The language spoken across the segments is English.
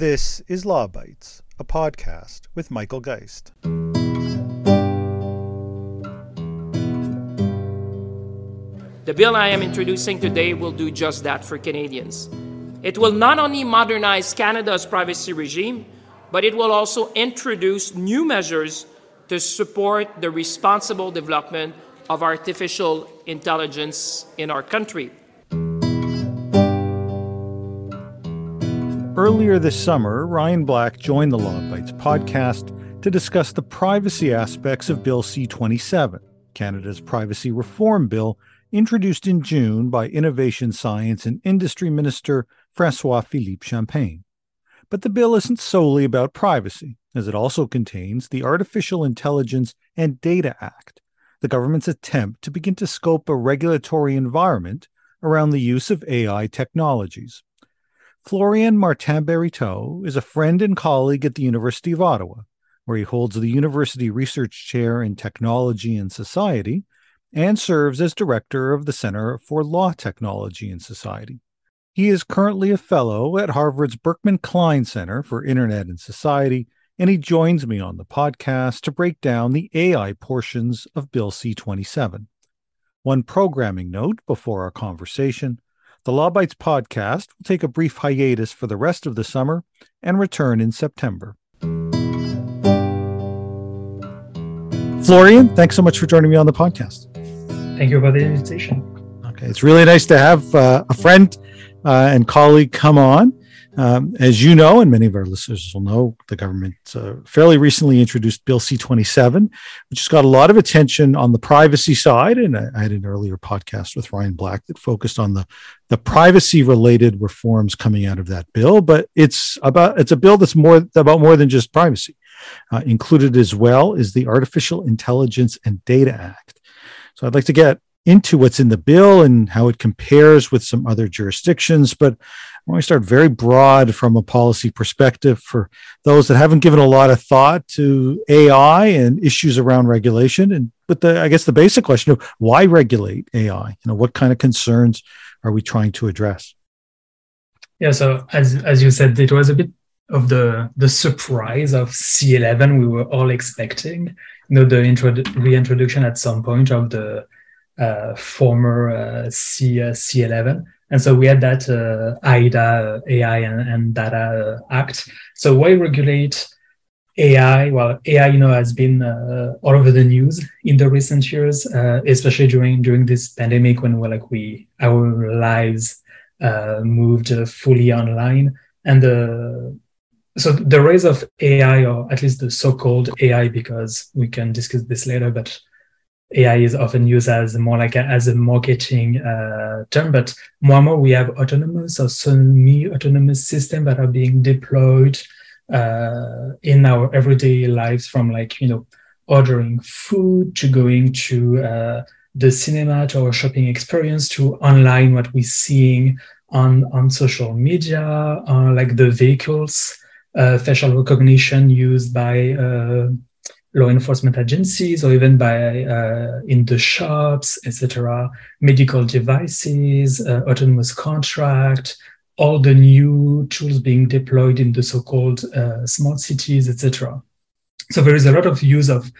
This is Law Bytes, a podcast with Michael Geist. The bill I am introducing today will do just that for Canadians. It will not only modernize Canada's privacy regime, but it will also introduce new measures to support the responsible development of artificial intelligence in our country. Earlier this summer, Ryan Black joined the Law Bytes podcast to discuss the privacy aspects of Bill C 27, Canada's privacy reform bill introduced in June by Innovation, Science and Industry Minister Francois Philippe Champagne. But the bill isn't solely about privacy, as it also contains the Artificial Intelligence and Data Act, the government's attempt to begin to scope a regulatory environment around the use of AI technologies. Florian Martin Bariteau is a friend and colleague at the University of Ottawa, where he holds the University Research Chair in Technology and Society and serves as director of the Center for Law Technology and Society. He is currently a fellow at Harvard's Berkman Klein Center for Internet and Society, and he joins me on the podcast to break down the AI portions of Bill C 27. One programming note before our conversation the Law Bytes podcast will take a brief hiatus for the rest of the summer and return in September. Florian, thanks so much for joining me on the podcast. Thank you for the invitation. Okay, it's really nice to have uh, a friend uh, and colleague come on. Um, as you know, and many of our listeners will know, the government uh, fairly recently introduced Bill C 27, which has got a lot of attention on the privacy side. And I, I had an earlier podcast with Ryan Black that focused on the, the privacy related reforms coming out of that bill. But it's about it's a bill that's more about more than just privacy. Uh, included as well is the Artificial Intelligence and Data Act. So I'd like to get into what's in the bill and how it compares with some other jurisdictions. But I want to start very broad from a policy perspective for those that haven't given a lot of thought to AI and issues around regulation. And but the I guess the basic question of why regulate AI? You know, what kind of concerns are we trying to address? Yeah, so as as you said, it was a bit of the the surprise of C11 we were all expecting. You know, the intro- reintroduction at some point of the former uh, C, uh, C11. And so we had that uh, AIDA, AI and, and Data Act. So why regulate AI? Well, AI, you know, has been uh, all over the news in the recent years, uh, especially during during this pandemic when we're like we our lives moved fully online, and so the rise of AI, or at least the so-called AI, because we can discuss this later, but AI is often used as more like a, as a marketing uh, term, but more and more we have autonomous or semi-autonomous systems that are being deployed uh, in our everyday lives, from like you know ordering food to going to uh, the cinema to our shopping experience to online what we're seeing on on social media, uh, like the vehicles, uh, facial recognition used by uh, law enforcement agencies or even by uh, in the shops, etc. Medical devices, uh, autonomous contract, all the new tools being deployed in the so-called uh, smart cities, etc. So there is a lot of use of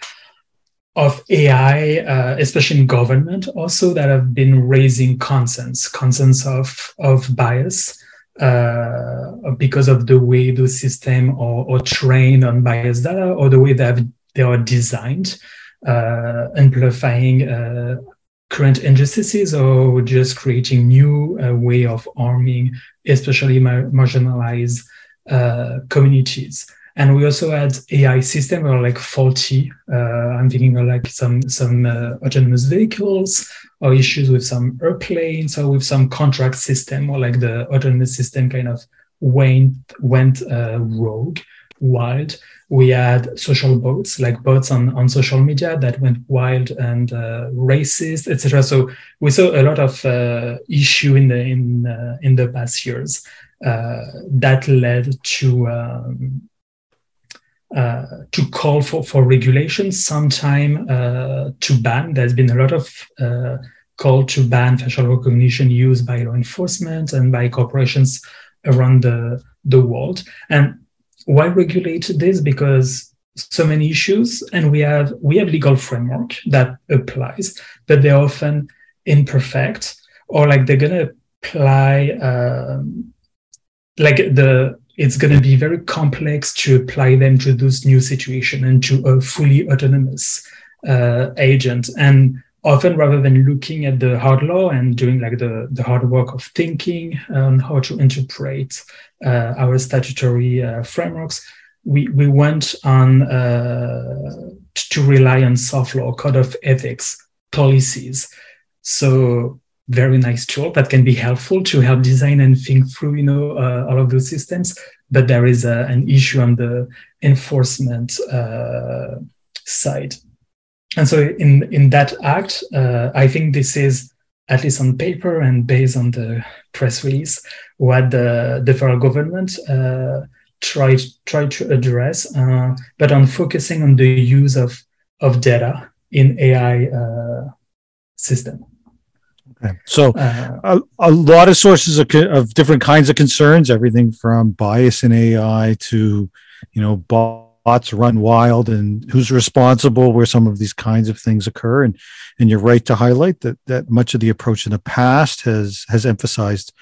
of AI, uh, especially in government, also that have been raising concerns, concerns of of bias. Uh, because of the way those systems are, are trained on biased data or the way they have they are designed, uh, amplifying uh, current injustices or just creating new uh, way of arming, especially mar- marginalized uh, communities. And we also had AI system or like faulty. Uh, I'm thinking of like some some uh, autonomous vehicles or issues with some airplanes or with some contract system or like the autonomous system kind of went went rogue wild. We had social bots like bots on, on social media that went wild and uh, racist etc so we saw a lot of uh, issue in the in uh, in the past years uh, that led to um, uh, to call for, for regulation sometime uh, to ban. There's been a lot of call to ban facial recognition used by law enforcement and by corporations around the the world. And why regulate this? Because so many issues, and we have we have legal framework that applies, but they're often imperfect or like they're gonna apply um, like the it's going to be very complex to apply them to this new situation and to a fully autonomous uh, agent and often rather than looking at the hard law and doing like the, the hard work of thinking on how to interpret uh, our statutory uh, frameworks we, we went on uh, to rely on soft law code of ethics policies. So very nice tool that can be helpful to help design and think through you know uh, all of those systems but there is a, an issue on the enforcement uh, side and so in in that act uh, i think this is at least on paper and based on the press release what the, the federal government uh, tried tried to address uh, but on focusing on the use of of data in ai uh, system Okay. So uh, a, a, lot of sources of, of different kinds of concerns, everything from bias in AI to, you know, bots run wild and who's responsible where some of these kinds of things occur. And and you're right to highlight that that much of the approach in the past has has emphasized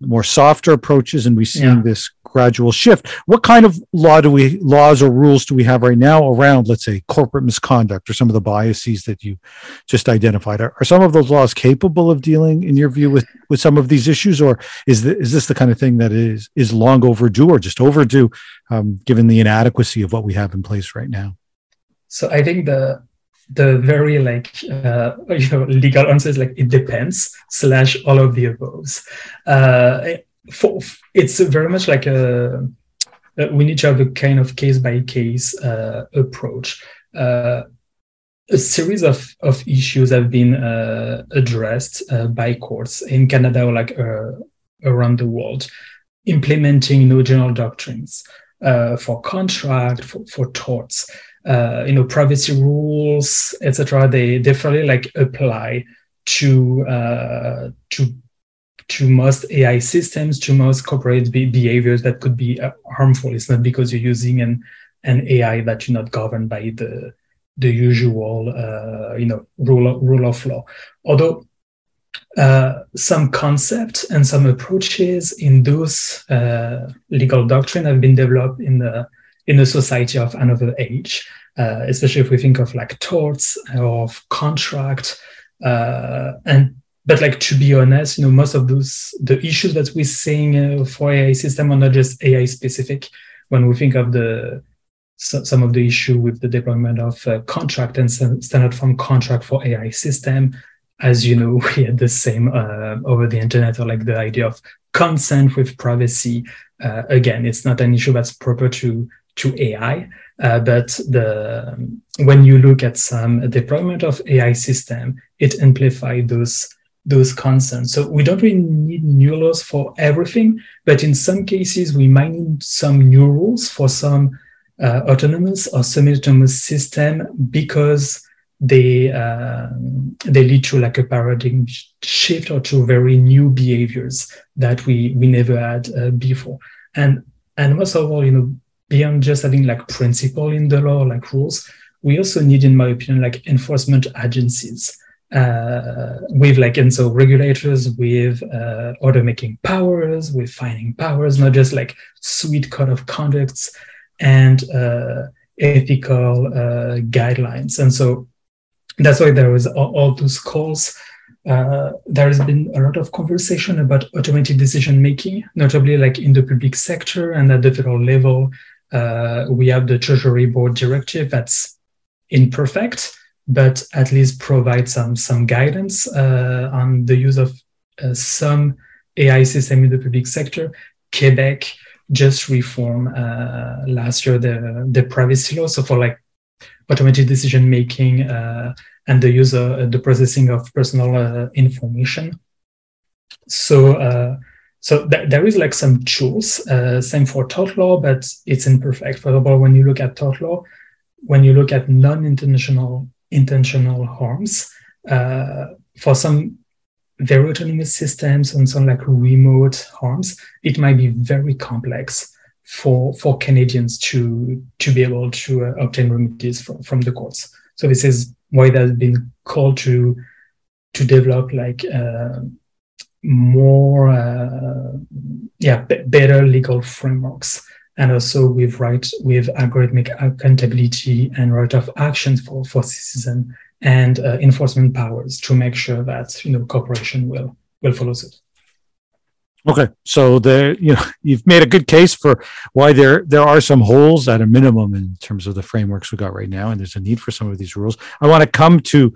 more softer approaches and we see yeah. this gradual shift. What kind of law do we laws or rules do we have right now around let's say corporate misconduct or some of the biases that you just identified? Are, are some of those laws capable of dealing in your view with with some of these issues or is, the, is this the kind of thing that is is long overdue or just overdue um, given the inadequacy of what we have in place right now? So i think the the very like uh, you know legal answer is like it depends slash all of the above. Uh, for, it's very much like a uh, we need to have a kind of case by case uh, approach. Uh, a series of, of issues have been uh, addressed by courts in Canada or like around the world, implementing you know, general doctrines for contract, for, for torts uh, you know privacy rules etc they definitely like apply to uh, to to most AI systems, to most corporate be- behaviors that could be uh, harmful. It's not because you're using an an AI that you're not governed by the the usual uh, you know rule of, rule of law. Although uh, some concepts and some approaches in those uh, legal doctrine have been developed in the in a society of another age, uh, especially if we think of like torts of contract. Uh, and but like to be honest, you know, most of those the issues that we're seeing uh, for AI system are not just AI specific. When we think of the so, some of the issue with the deployment of uh, contract and standard form contract for AI system, as you know, we had the same uh, over the internet, or like the idea of consent with privacy. Uh, again, it's not an issue that's proper to to AI. Uh, but the when you look at some deployment of AI system, it amplifies those those concerns. So we don't really need new laws for everything, but in some cases we might need some new rules for some uh, autonomous or semi-autonomous system because they uh, they lead to like a paradigm shift or to very new behaviors that we we never had uh, before. And and most of all, you know, beyond just having like principle in the law, like rules, we also need, in my opinion, like enforcement agencies uh, with like, and so regulators with uh, order making powers, with fining powers, not just like sweet code of conducts and uh, ethical uh, guidelines. And so that's why there was all, all those calls. Uh, there has been a lot of conversation about automated decision making, notably like in the public sector and at the federal level, uh, we have the Treasury Board directive that's imperfect, but at least provides some some guidance uh, on the use of uh, some AI system in the public sector. Quebec just reformed uh, last year the the privacy law, so for like automated decision making uh, and the user the processing of personal uh, information. So so th- there is like some tools, uh, same for tort law, but it's imperfect. For example, when you look at tort law, when you look at non-intentional intentional harms, uh, for some very autonomous systems and some like remote harms, it might be very complex for for Canadians to to be able to uh, obtain remedies from, from the courts. So this is why there's been called to to develop like uh, more uh, yeah b- better legal frameworks and also with right with algorithmic accountability and right of action for for citizen and uh, enforcement powers to make sure that you know corporation will will follow suit. Okay, so there, you know, you've made a good case for why there there are some holes at a minimum in terms of the frameworks we got right now, and there's a need for some of these rules. I want to come to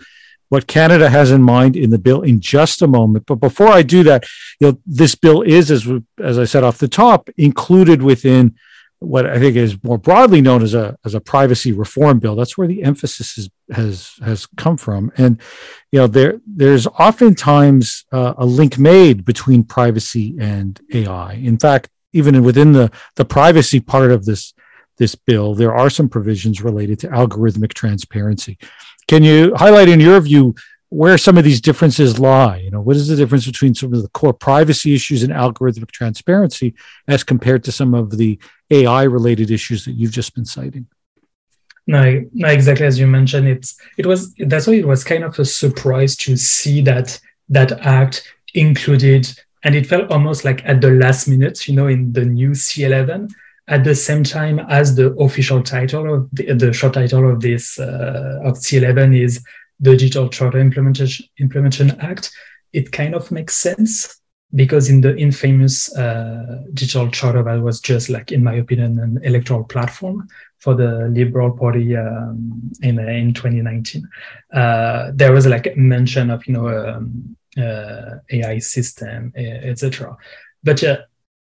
what Canada has in mind in the bill in just a moment, but before I do that, you know, this bill is, as as I said off the top, included within what I think is more broadly known as a as a privacy reform bill. That's where the emphasis is, has has come from, and you know there there's oftentimes uh, a link made between privacy and AI. In fact, even within the the privacy part of this this bill, there are some provisions related to algorithmic transparency. Can you highlight, in your view, where some of these differences lie. You know, what is the difference between some of the core privacy issues and algorithmic transparency as compared to some of the AI related issues that you've just been citing? No, no, exactly as you mentioned. It's it was that's why it was kind of a surprise to see that that act included, and it felt almost like at the last minute, you know, in the new C11, at the same time as the official title of the, the short title of this uh, of C11 is Digital Charter Implementation, Implementation Act, it kind of makes sense because in the infamous uh, digital charter that was just like, in my opinion, an electoral platform for the Liberal Party um, in in 2019, uh, there was like a mention of you know um, uh, AI system, etc. But uh,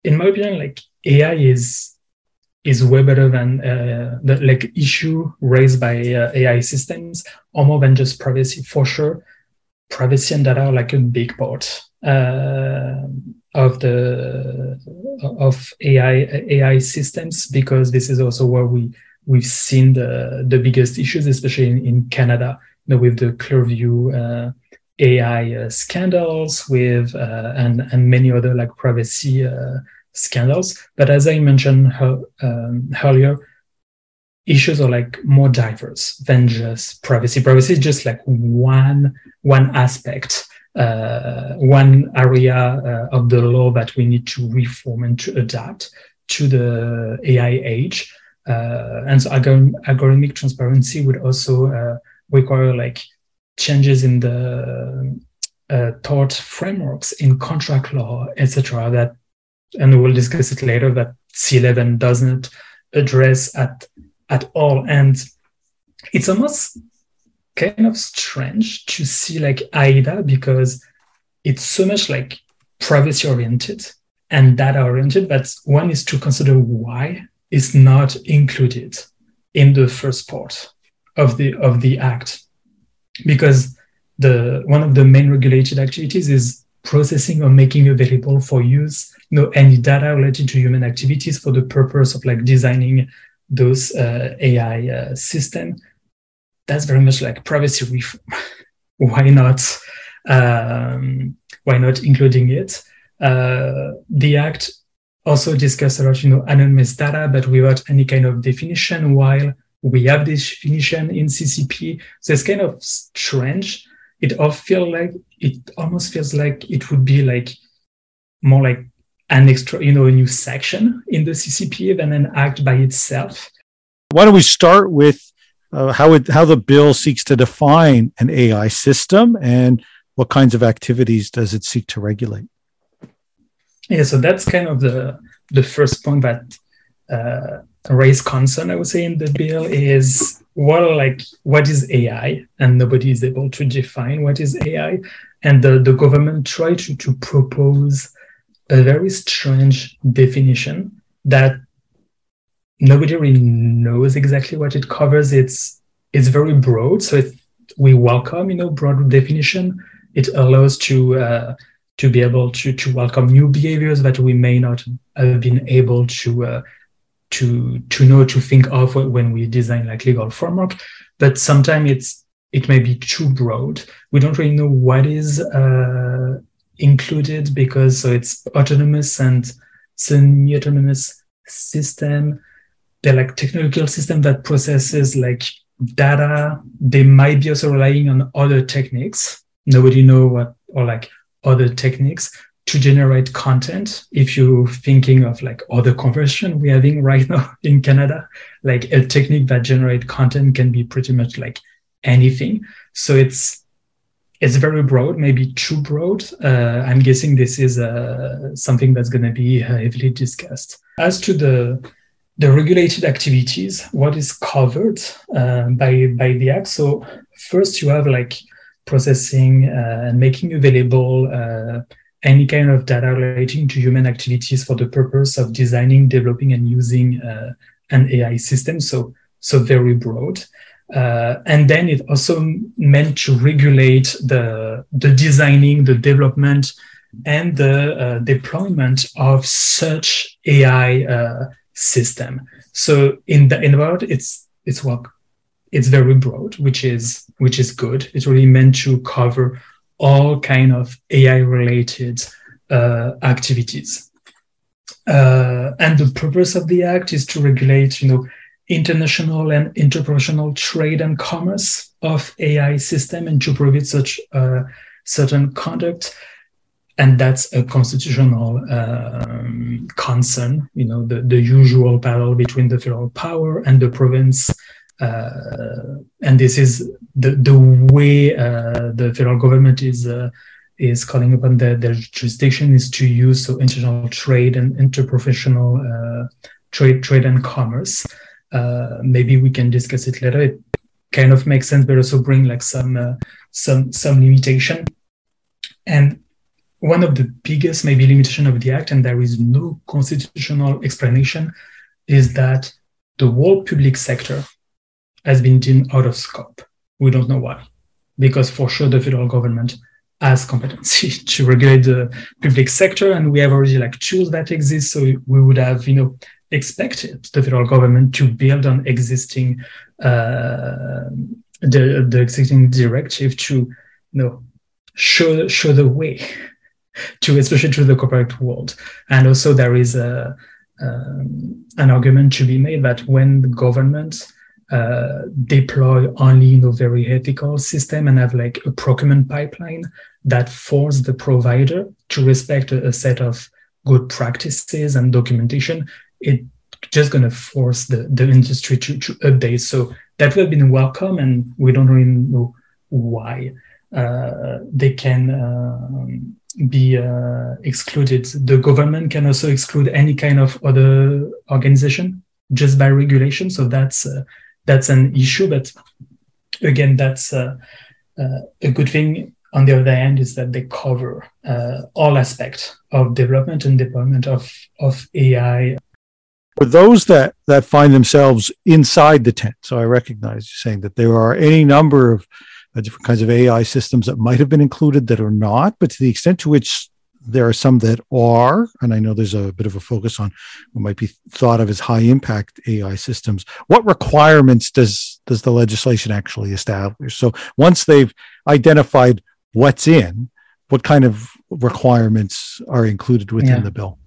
in my opinion, like AI is is way better than uh, the like issue raised by uh, AI systems, or more than just privacy. For sure, privacy and data are like a big part uh, of the of AI AI systems because this is also where we we've seen the the biggest issues, especially in, in Canada, you know, with the Clearview. Uh, AI uh, scandals with uh, and and many other like privacy scandals. But as I mentioned um, earlier, issues are like more diverse than just privacy. Privacy is just like one one aspect, uh, one area uh, of the law that we need to reform and to adapt to the AI age. Uh, and so algorithmic transparency would also uh, require like changes in the uh, tort frameworks in contract law, etc., that and we'll discuss it later, that C11 doesn't address at at all. And it's almost kind of strange to see like AIDA because it's so much like privacy oriented and data oriented but one is to consider why it's not included in the first part of the of the act because the one of the main regulated activities is processing or making available for use you know any data related to human activities for the purpose of like designing those uh, AI uh, system. That's very much like privacy reform. why not? Um, why not including it? Uh, the act also discussed a lot, you know, anonymous data, but without any kind of definition. While we have this definition in CCP, so it's kind of strange. It all feel like it almost feels like it would be like more like an extra, you know, a new section in the CPPA than an act by itself. Why don't we start with uh, how it, how the bill seeks to define an AI system and what kinds of activities does it seek to regulate? Yeah, so that's kind of the the first point that uh, raised concern, I would say, in the bill is what like what is AI, and nobody is able to define what is AI, and the the government tried to to propose a very strange definition that nobody really knows exactly what it covers. It's it's very broad, so it, we welcome you know broad definition. It allows to uh, to be able to to welcome new behaviors that we may not have been able to uh, to to know to think of when we design like legal framework. But sometimes it's it may be too broad. We don't really know what is uh, included because so it's autonomous and semi-autonomous system. They're like technological system that processes like data. They might be also relying on other techniques. Nobody know what or like other techniques to generate content. If you're thinking of like other conversion we're having right now in Canada, like a technique that generate content can be pretty much like anything. So it's it's very broad, maybe too broad. Uh, I'm guessing this is uh, something that's going to be heavily discussed. As to the the regulated activities, what is covered uh, by by the act? So first, you have like processing uh, and making available uh, any kind of data relating to human activities for the purpose of designing, developing, and using uh, an AI system. So so very broad. Uh, and then it also meant to regulate the, the designing, the development, and the uh, deployment of such AI uh, system. So in the in the world, it's it's work, it's very broad, which is which is good. It's really meant to cover all kind of AI related uh, activities. Uh, and the purpose of the act is to regulate, you know, international and interprovincial trade and commerce of AI system and to prohibit such uh, certain conduct. And that's a constitutional um, concern, you know, the, the usual battle between the federal power and the province. Uh, and this is the, the way uh, the federal government is uh, is calling upon the, their jurisdiction is to use so international trade and interprovincial uh, trade trade and commerce uh, maybe we can discuss it later. It kind of makes sense, but also bring like some uh, some some limitation. And one of the biggest maybe limitation of the act, and there is no constitutional explanation, is that the whole public sector has been deemed out of scope. We don't know why, because for sure the federal government has competency to regulate the public sector, and we have already like tools that exist. So we would have, you know, expected the federal government to build on existing uh, the the existing directive to you know show show the way to especially to the corporate world and also there is a um, an argument to be made that when the government uh, deploy only in a very ethical system and have like a procurement pipeline that force the provider to respect a, a set of good practices and documentation it just going to force the, the industry to, to update. So that would have been welcome, and we don't really know why uh, they can um, be uh, excluded. The government can also exclude any kind of other organization just by regulation. So that's uh, that's an issue. But again, that's a good thing. On the other hand, is that they cover uh, all aspects of development and deployment of of AI for those that that find themselves inside the tent so i recognize you saying that there are any number of uh, different kinds of ai systems that might have been included that are not but to the extent to which there are some that are and i know there's a bit of a focus on what might be thought of as high impact ai systems what requirements does does the legislation actually establish so once they've identified what's in what kind of requirements are included within yeah. the bill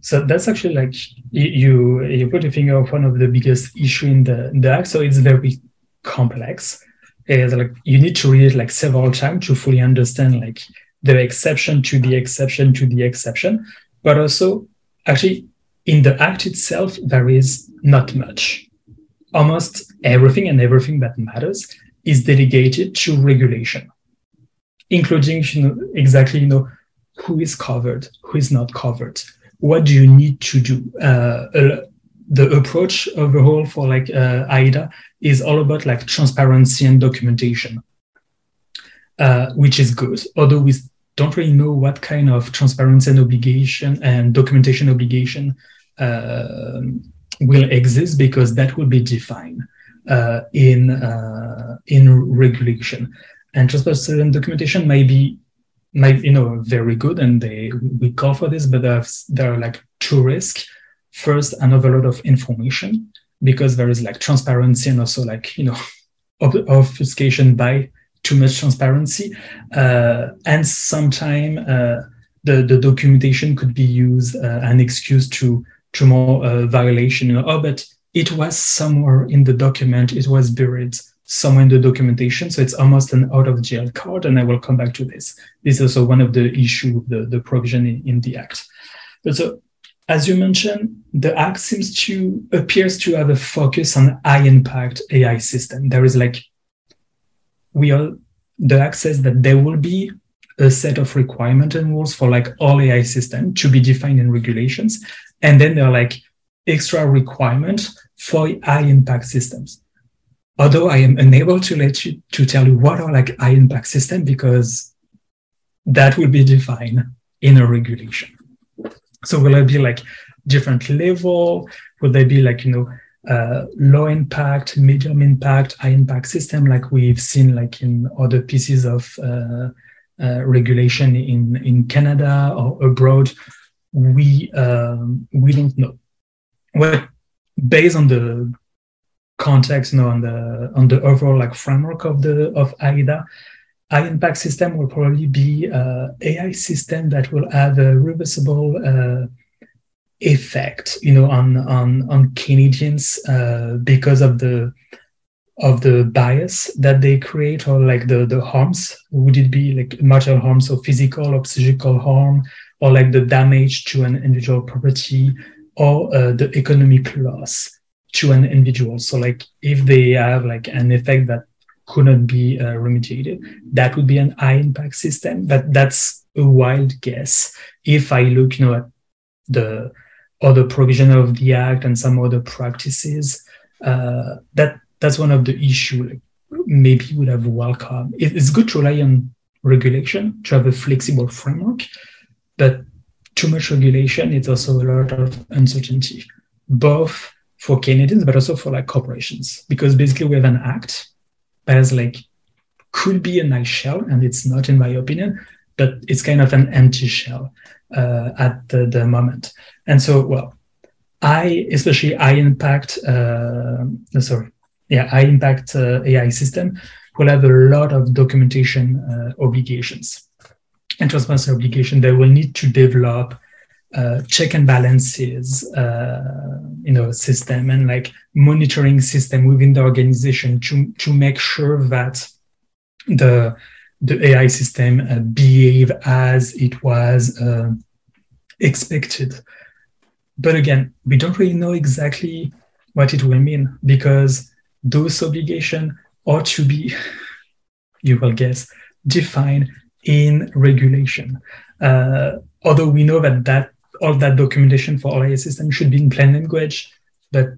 so that's actually like you you put a finger of one of the biggest issue in the, the act. So it's very complex. It's like you need to read it like several times to fully understand like the exception to the exception to the exception. But also actually in the act itself, there is not much. Almost everything and everything that matters is delegated to regulation, including you know, exactly you know who is covered, who is not covered, what do you need to do? Uh, uh, the approach overall for like uh, AIDA is all about like transparency and documentation, uh, which is good. Although we don't really know what kind of transparency and obligation and documentation obligation uh, will exist because that will be defined uh, in in regulation. And transparency and documentation may be might you know very good and they we call for this but there are like two risks first an overload of information because there is like transparency and also like you know obfuscation by too much transparency uh, and sometimes uh, the, the documentation could be used uh, an excuse to to more violation. You know, oh, but it was somewhere in the document, it was buried somewhere in the documentation. So it's almost an out of jail card. And I will come back to this. This is also one of the issue, the, the provision in, in the act. But so as you mentioned, the act seems to appears to have a focus on high impact AI system. There is like we are the access that there will be a set of requirement and rules for like all AI system to be defined in regulations. And then there are like extra requirements for high impact systems. Although I am unable to let you to tell you what are like high impact system because that will be defined in a regulation. So will it be like different level? Will there be like, you know, uh, low impact, medium impact, high impact system like we've seen like in other pieces of uh, uh, regulation in, in Canada or abroad? We, um, we don't know. Well, based on the context, you know, on the on the overall like framework of the of AIDA, high impact system will probably be a AI system that will have a reversible uh, effect, you know, on on on Canadians uh, because of the of the bias that they create or like the the harms. Would it be like material harm, so physical or psychical harm, or like the damage to an individual property, or uh, the economic loss to an individual? So like if they have like an effect that couldn't be uh, remediated. That would be an high impact system, but that's a wild guess. If I look, you know, at the other provision of the act and some other practices, uh, that that's one of the issue. Like maybe would have welcome. It's good to rely on regulation to have a flexible framework, but too much regulation it's also a lot of uncertainty, both for Canadians but also for like corporations, because basically we have an act as like could be a nice shell, and it's not in my opinion, but it's kind of an empty shell uh, at the, the moment. And so, well, I especially I impact, uh, sorry, yeah, I impact uh, AI system will have a lot of documentation uh, obligations and transparency obligation. They will need to develop uh, check and balances, uh, you know, system and like monitoring system within the organization to to make sure that the the AI system uh, behave as it was uh, expected. But again, we don't really know exactly what it will mean because those obligations ought to be, you will guess, defined in regulation. Uh, although we know that that all that documentation for all AI systems should be in plain language. But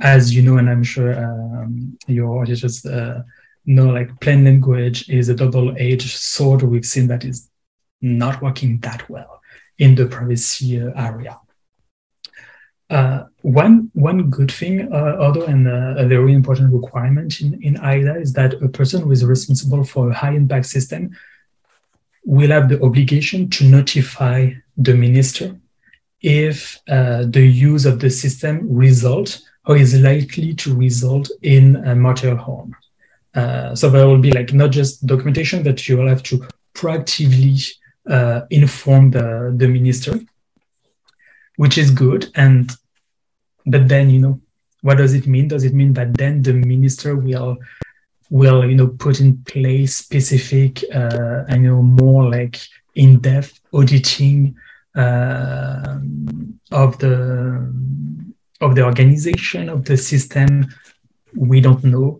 as you know, and I'm sure um, your auditors uh, know, like plain language is a double-edged sword. We've seen that is not working that well in the privacy area. Uh, one one good thing, uh, although and uh, a very important requirement in, in AIDA, is that a person who is responsible for a high impact system will have the obligation to notify the minister if uh, the use of the system result or is likely to result in a material harm. Uh, so there will be like not just documentation, but you will have to proactively uh, inform the, the minister, which is good. And but then you know, what does it mean? Does it mean that then the minister will will you know put in place specific uh, you know more like in-depth auditing uh, of the of the organization of the system we don't know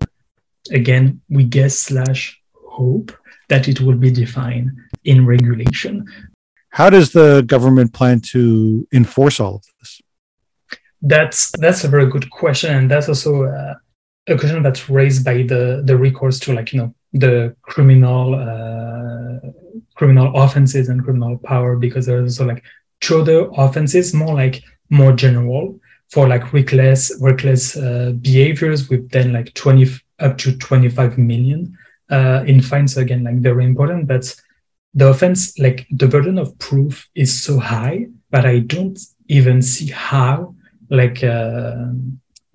again we guess slash hope that it will be defined in regulation. How does the government plan to enforce all of this? That's that's a very good question and that's also uh, a question that's raised by the the recourse to like you know the criminal uh, criminal offenses and criminal power because there's also like two other offenses more like more general for like reckless reckless uh, behaviors with then like 20 up to 25 million uh, in fines. Again like very important but the offense like the burden of proof is so high but i don't even see how like uh,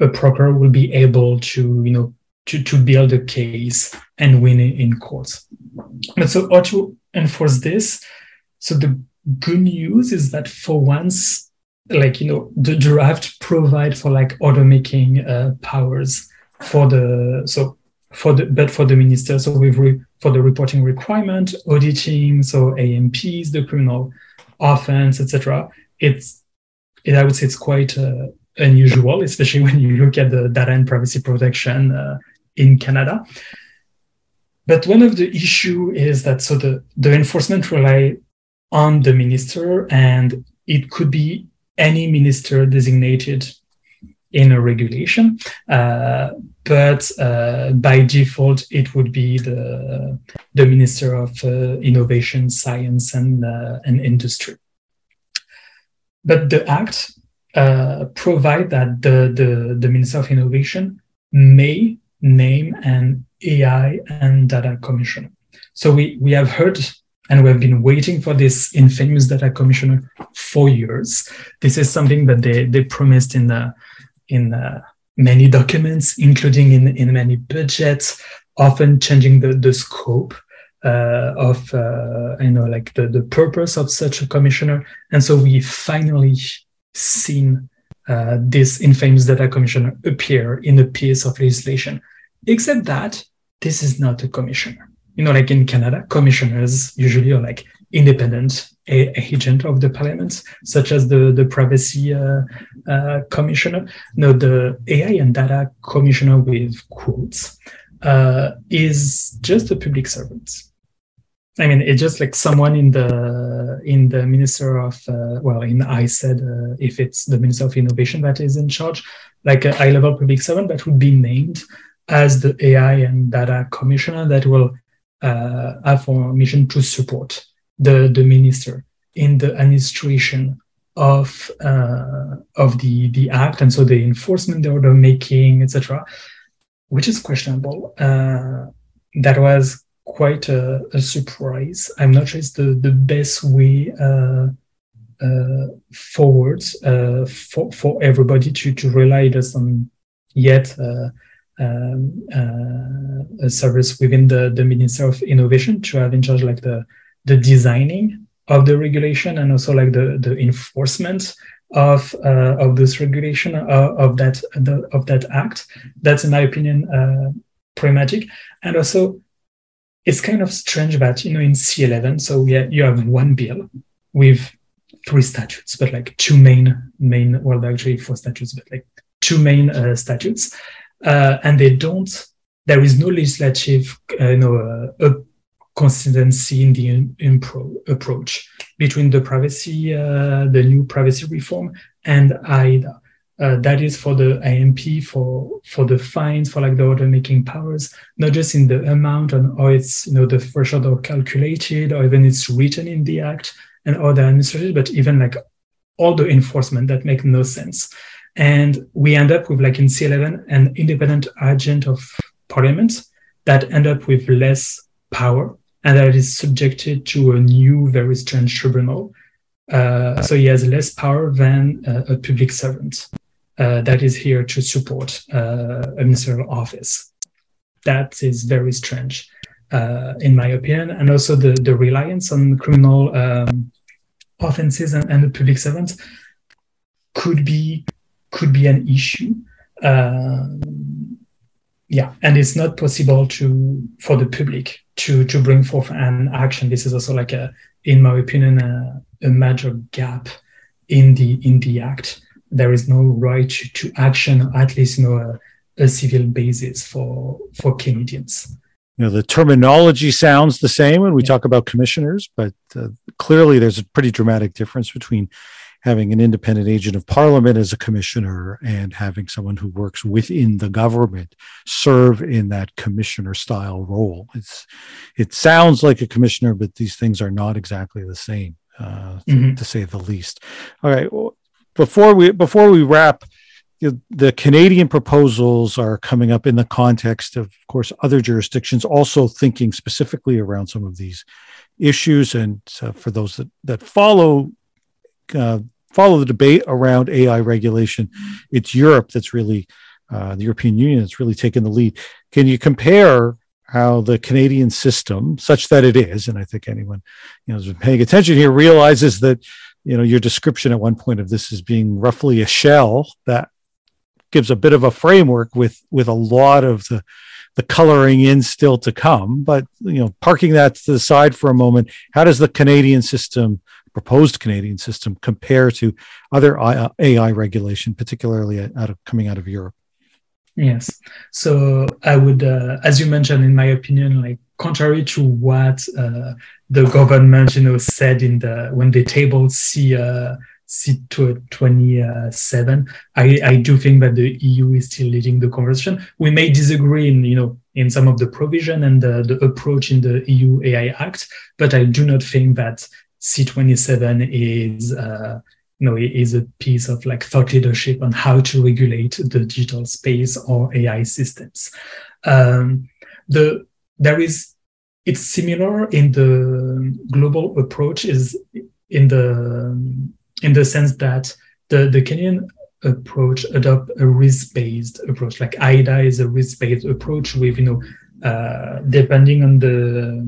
a proper will be able to you know to, to build a case and win it in court. But so how to enforce this? So the good news is that for once, like you know, the draft provide for like order making uh, powers for the so for the but for the minister. So we've re, for the reporting requirement, auditing, so AMPs, the criminal offense, etc. It's it, I would say it's quite uh, unusual, especially when you look at the data and privacy protection uh, in Canada. But one of the issue is that so the, the enforcement rely on the minister and it could be any minister designated in a regulation. Uh, but uh, by default, it would be the, the Minister of uh, Innovation, Science, and, uh, and Industry. But the Act uh, provide that the, the, the Minister of Innovation may name an AI and data commissioner. So we, we have heard and we have been waiting for this infamous data commissioner for years. This is something that they, they promised in the in uh, many documents, including in, in many budgets, often changing the, the scope uh, of uh, you know like the, the purpose of such a commissioner. And so we finally seen uh, this infamous data commissioner appear in a piece of legislation. Except that this is not a commissioner. You know, like in Canada, commissioners usually are like independent agent of the parliament, such as the, the privacy uh, uh, commissioner. No, the AI and data commissioner with quotes uh, is just a public servant. I mean, it's just like someone in the in the minister of uh, well, in I said uh, if it's the minister of innovation that is in charge, like a high level public servant that would be named as the AI and data commissioner that will uh, have a mission to support the, the minister in the administration of uh, of the the act. And so the enforcement the order making etc which is questionable uh, that was quite a, a, surprise. I'm not sure it's the the best way uh, uh forward uh, for for everybody to to rely just on yet uh, um, a service within the the minister of innovation to have in charge like the the designing of the regulation and also like the the enforcement of uh, of this regulation uh, of that the, of that act. That's in my opinion uh, problematic, and also it's kind of strange that you know in C11, so yeah, you have one bill with three statutes, but like two main main well actually four statutes, but like two main uh, statutes, uh, and they don't. There is no legislative, uh, you know, uh, consistency in the impro- approach between the privacy, uh, the new privacy reform, and AIDA. Uh, that is for the AMP, for for the fines, for like the order making powers, not just in the amount and how it's you know the threshold or calculated, or even it's written in the act and other administrative, but even like all the enforcement that make no sense. And we end up with like in C11 an independent agent of parliament that end up with less power and that is subjected to a new, very strange tribunal. Uh, so he has less power than uh, a public servant uh, that is here to support uh, a ministerial office. That is very strange, uh, in my opinion. And also the, the reliance on criminal um, offenses and, and, the public servants could be could be an issue. Um, yeah, and it's not possible to for the public to to bring forth an action. This is also like a, in my opinion, a, a major gap in the in the act. There is no right to, action, at least know a, a civil basis for for Canadians. You know, the terminology sounds the same when we yeah. talk about commissioners, but uh, clearly there's a pretty dramatic difference between having an independent agent of parliament as a commissioner and having someone who works within the government serve in that commissioner style role. It's it sounds like a commissioner, but these things are not exactly the same, uh, mm-hmm. to, to, say the least. All right, before we before we wrap. The Canadian proposals are coming up in the context of, of course, other jurisdictions also thinking specifically around some of these issues. And uh, for those that, that follow uh, follow the debate around AI regulation, it's Europe that's really uh, the European Union that's really taken the lead. Can you compare how the Canadian system, such that it is, and I think anyone you know has been paying attention here realizes that you know your description at one point of this as being roughly a shell that gives a bit of a framework with with a lot of the the coloring in still to come. But you know, parking that to the side for a moment, how does the Canadian system, proposed Canadian system, compare to other AI regulation, particularly out of coming out of Europe? Yes. So I would, uh, as you mentioned, in my opinion, like contrary to what uh, the government, you know, said in the when they tabled C uh, C twenty seven, I, I do think that the EU is still leading the conversation. We may disagree in you know in some of the provision and the, the approach in the EU AI Act, but I do not think that C twenty seven is uh, you know, is a piece of like thought leadership on how to regulate the digital space or AI systems. Um, the there is it's similar in the global approach is in the in the sense that the the Canadian approach adopt a risk-based approach. Like AIDA is a risk-based approach with you know uh, depending on the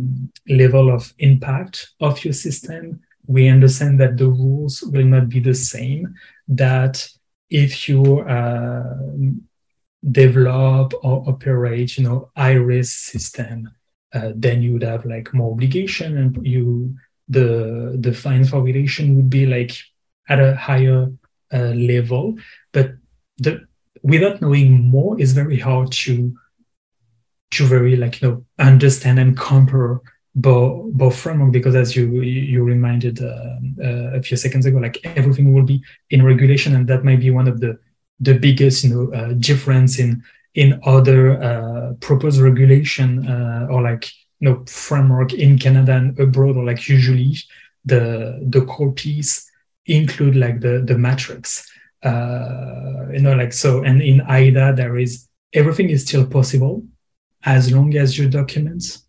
level of impact of your system we understand that the rules will not be the same. That if you uh, develop or operate, you know, high-risk system, uh, then you would have like more obligation, and you the the fine for violation would be like at a higher uh, level. But the without knowing more, it's very hard to to very like you know understand and compare both both framework because as you you reminded uh, uh, a few seconds ago like everything will be in regulation and that might be one of the the biggest you know uh, difference in in other proposed regulation or like you know framework in canada and abroad or like usually the the core piece include like the the matrix. Uh, you know like so and in aida there is everything is still possible as long as your documents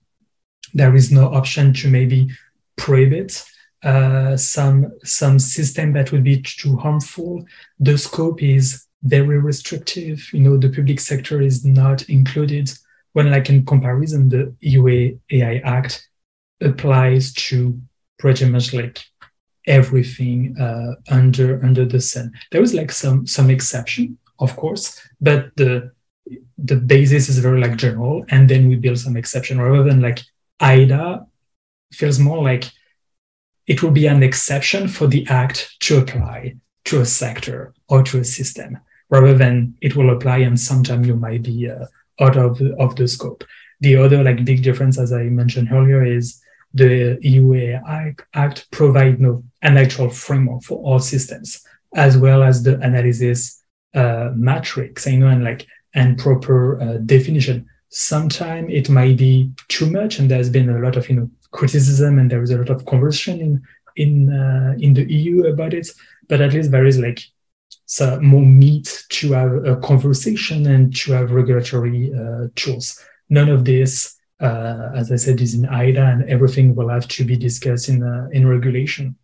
there is no option to maybe prohibit uh, some some system that would be too harmful. The scope is very restrictive. You know, the public sector is not included. When, like in comparison, the EU AI Act applies to pretty much like everything uh, under under the sun. There is like some some exception, of course, but the the basis is very like general, and then we build some exception rather than like AIDA feels more like it will be an exception for the act to apply to a sector or to a system rather than it will apply and sometimes you might be uh, out of of the scope. The other like big difference, as I mentioned earlier, is the EU Act provide no, an actual framework for all systems, as well as the analysis uh, matrix, you know, and like and proper uh, definition Sometimes it might be too much, and there's been a lot of you know criticism, and there is a lot of conversion in in uh, in the EU about it. But at least there is like so more meat to have a conversation and to have regulatory uh, tools. None of this, uh, as I said, is in AIDA, and everything will have to be discussed in uh, in regulation.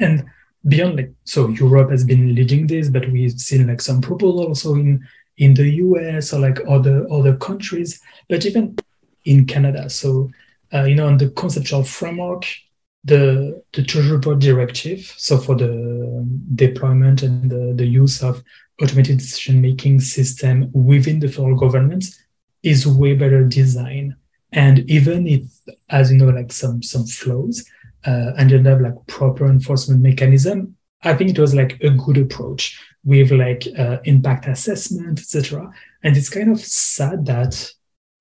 And beyond like so, Europe has been leading this, but we've seen like some proposals also in in the US or like other other countries, but even in Canada. So uh, you know, on the conceptual framework, the the Treasury Board directive, so for the deployment and the, the use of automated decision making system within the federal government, is way better designed. And even if, as you know, like some some flaws, uh, ended have like proper enforcement mechanism, I think it was like a good approach with like uh, impact assessment, etc. And it's kind of sad that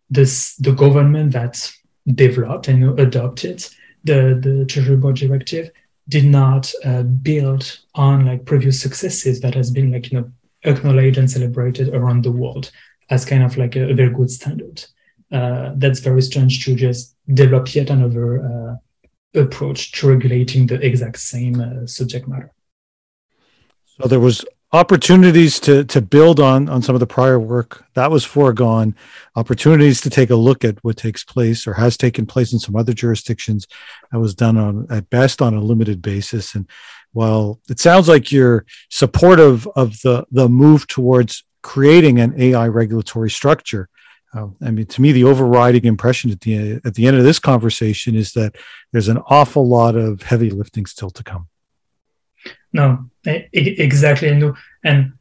this the government that developed and adopted the the Treasury Board directive did not uh, build on like previous successes that has been like you know acknowledged and celebrated around the world as kind of like a, a very good standard. Uh, that's very strange to just develop yet another uh, approach to regulating the exact same uh, subject matter. So there was opportunities to to build on on some of the prior work that was foregone opportunities to take a look at what takes place or has taken place in some other jurisdictions that was done on at best on a limited basis and while it sounds like you're supportive of the the move towards creating an ai regulatory structure Uh, I mean, to me, the overriding impression at the at the end of this conversation is that there's an awful lot of heavy lifting still to come. No, exactly. I and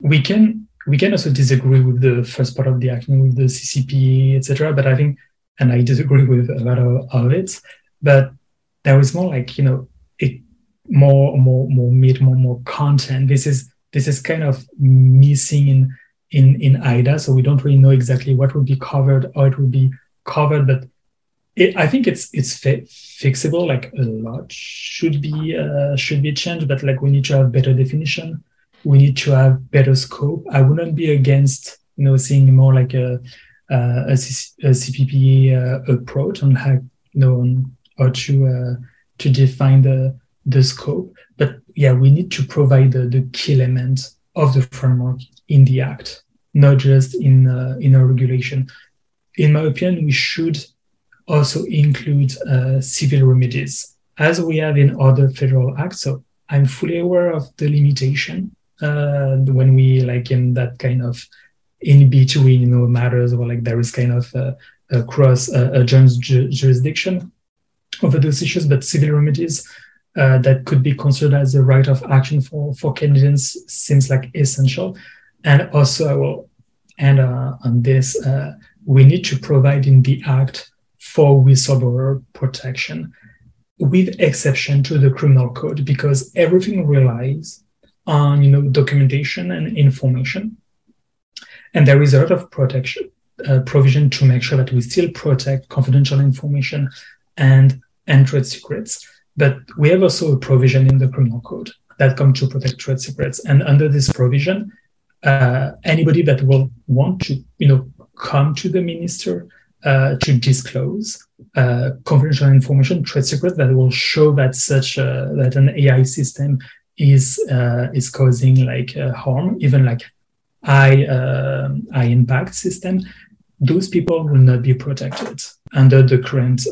we can we can also disagree with the first part of the action with the CCP, etc. But I think, and I disagree with a lot of, of it. But there is more like you know, it more more more meat, more more content. This is this is kind of missing in in in AIDA, so we don't really know exactly what would be covered, or it would be covered. But it, I think it's it's fi- fixable. Like a lot should be uh, should be changed, but like we need to have better definition. We need to have better scope. I wouldn't be against you know seeing more like a uh, CPPA uh, approach on how you know on how to uh, to define the the scope. But yeah, we need to provide the, the key elements of the framework in the act, not just in uh, in a regulation. In my opinion, we should also include uh, civil remedies, as we have in other federal acts. So I'm fully aware of the limitation uh, when we like in that kind of in between, you know, matters or like there is kind of a, a cross a, a jurisdiction over those issues, but civil remedies uh, that could be considered as a right of action for, for Canadians seems like essential. And also, I will end uh, on this. Uh, we need to provide in the Act for whistleblower protection, with exception to the criminal code, because everything relies on you know documentation and information, and there is a lot of protection uh, provision to make sure that we still protect confidential information and and trade secrets. But we have also a provision in the criminal code that comes to protect trade secrets. And under this provision, uh, anybody that will want to, you know, come to the minister uh, to disclose uh, confidential information, trade secret that will show that such a, that an AI system is uh, is causing like uh, harm, even like high uh, high impact system. Those people will not be protected under the current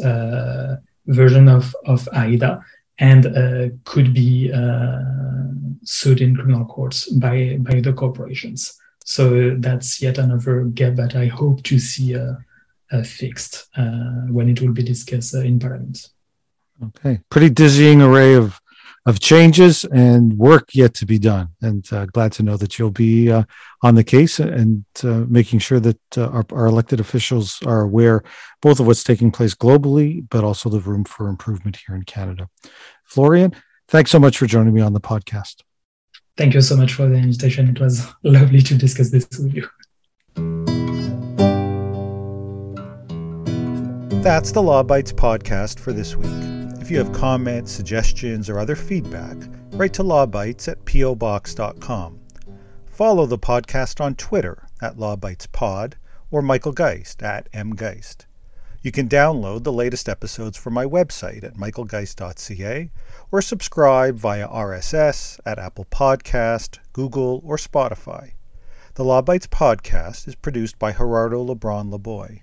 version of, of AIDA and uh, could be uh, sued in criminal courts by, by the corporations. So that's yet another gap that I hope to see uh, uh fixed uh, when it will be discussed uh, in Parliament. Okay, pretty dizzying array of of changes and work yet to be done. And uh, glad to know that you'll be uh, on the case and uh, making sure that uh, our, our, elected officials are aware both of what's taking place globally, but also the room for improvement here in Canada. Florian, thanks so much for joining me on the podcast. Thank you so much for the invitation. It was lovely to discuss this with you. That's the Law Bytes podcast for this week. If you have comments, suggestions, or other feedback, write to lawbytes at pobox.com. Follow the podcast on Twitter at lawbytespod or Michael Geist at mgeist. You can download the latest episodes from my website at michaelgeist.ca or subscribe via RSS at Apple Podcast, Google, or Spotify. The Law Bytes podcast is produced by Gerardo Lebron Laboy.